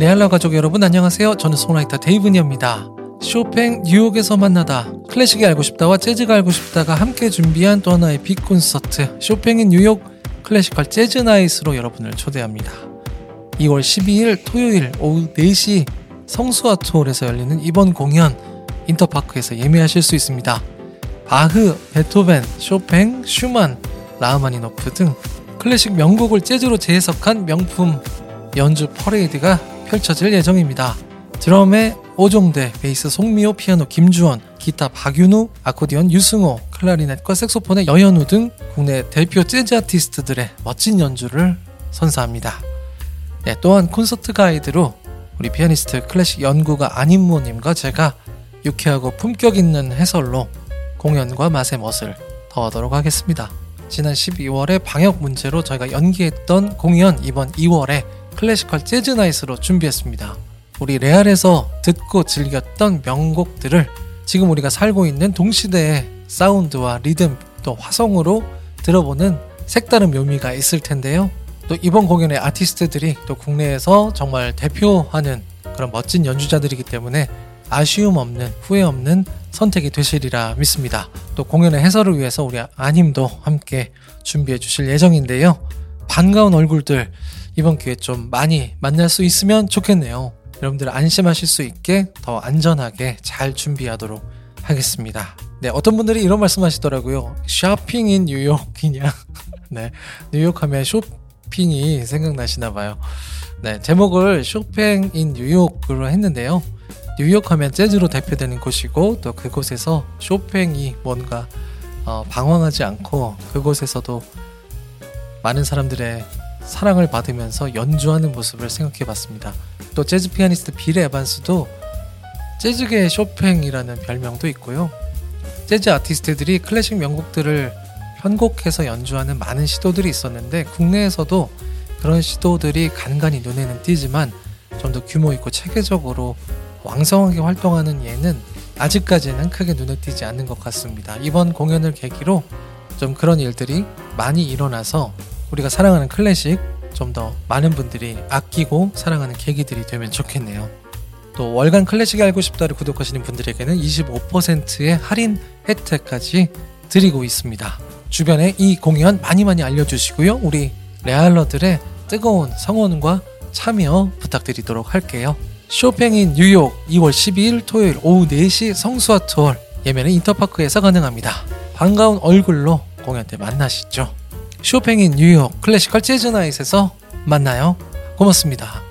레알라 가족 여러분 안녕하세요. 저는 songwriter 데이브니입니다. 쇼팽 뉴욕에서 만나다 클래식이 알고 싶다와 재즈가 알고 싶다가 함께 준비한 또 하나의 big 콘서트 쇼팽 in 뉴욕 classical jazz night로 여러분을 초대합니다. 2월 12일 토요일 오후 4시 성수아트홀에서 열리는 이번 공연 인터파크에서 예매하실 수 있습니다. 바흐, 베토벤, 쇼팽, 슈만, 라흐마니노프 등 클래식 명곡을 재즈로 재해석한 명품 연주 퍼레이드가 펼쳐질 예정입니다. 드럼에 오종대, 베이스 송미호, 피아노 김주원, 기타 박윤우, 아코디언 유승호, 클라리넷과 색소폰의 여현우 등 국내 대표 재즈 아티스트들의 멋진 연주를 선사합니다. 네, 또한 콘서트 가이드로 우리 피아니스트 클래식 연구가 안인모님과 제가 유쾌하고 품격 있는 해설로 공연과 맛의 멋을 더하도록 하겠습니다. 지난 12월에 방역 문제로 저희가 연기했던 공연 이번 2월에 classical jazz night로 준비했습니다. 우리 레알에서 듣고 즐겼던 명곡들을 지금 우리가 살고 있는 동시대의 사운드와 리듬 또 화성으로 들어보는 색다른 묘미가 있을 텐데요. 또 이번 공연의 아티스트들이 또 국내에서 정말 대표하는 그런 멋진 연주자들이기 때문에 아쉬움 없는 후회 없는 선택이 되시리라 믿습니다. 또 공연의 해설을 위해서 우리 아님도 함께 준비해 주실 예정인데요. 반가운 얼굴들 이번 기회에 좀 많이 만날 수 있으면 좋겠네요. 여러분들 안심하실 수 있게 더 안전하게 잘 준비하도록 하겠습니다. 네, 어떤 분들이 이런 말씀 하시더라고요. 쇼핑인 뉴욕이냐. 네, 뉴욕 하면 쇼핑이 생각나시나 봐요. 네, 제목을 쇼팽인 뉴욕으로 했는데요. 뉴욕 하면 재즈로 대표되는 곳이고 또 그곳에서 쇼팽이 뭔가 어, 방황하지 않고 그곳에서도 많은 사람들의 사랑을 받으면서 연주하는 모습을 생각해 봤습니다. 또 재즈 피아니스트 빌 에반스도 재즈계의 쇼팽이라는 별명도 있고요. 재즈 아티스트들이 클래식 명곡들을 편곡해서 연주하는 많은 시도들이 있었는데 국내에서도 그런 시도들이 간간히 눈에는 띄지만 좀 더 규모 있고 체계적으로 왕성하게 활동하는 예는 아직까지는 크게 눈에 띄지 않는 것 같습니다. 이번 공연을 계기로 좀 그런 일들이 많이 일어나서 우리가 사랑하는 클래식 좀 더 많은 분들이 아끼고 사랑하는 계기들이 되면 좋겠네요. 또 월간 클래식이 알고 싶다를 구독하시는 분들에게는 25%의 할인 혜택까지 드리고 있습니다. 주변에 이 공연 많이 많이 알려주시고요. 우리 레알러들의 뜨거운 성원과 참여 부탁드리도록 할게요. 쇼팽인 뉴욕 2월 12일 토요일 오후 4시 성수아트홀 예매는 인터파크에서 가능합니다. 반가운 얼굴로 공연 때 만나시죠. 쇼팽인 뉴욕 클래시컬 재즈 나잇에서 만나요. 고맙습니다.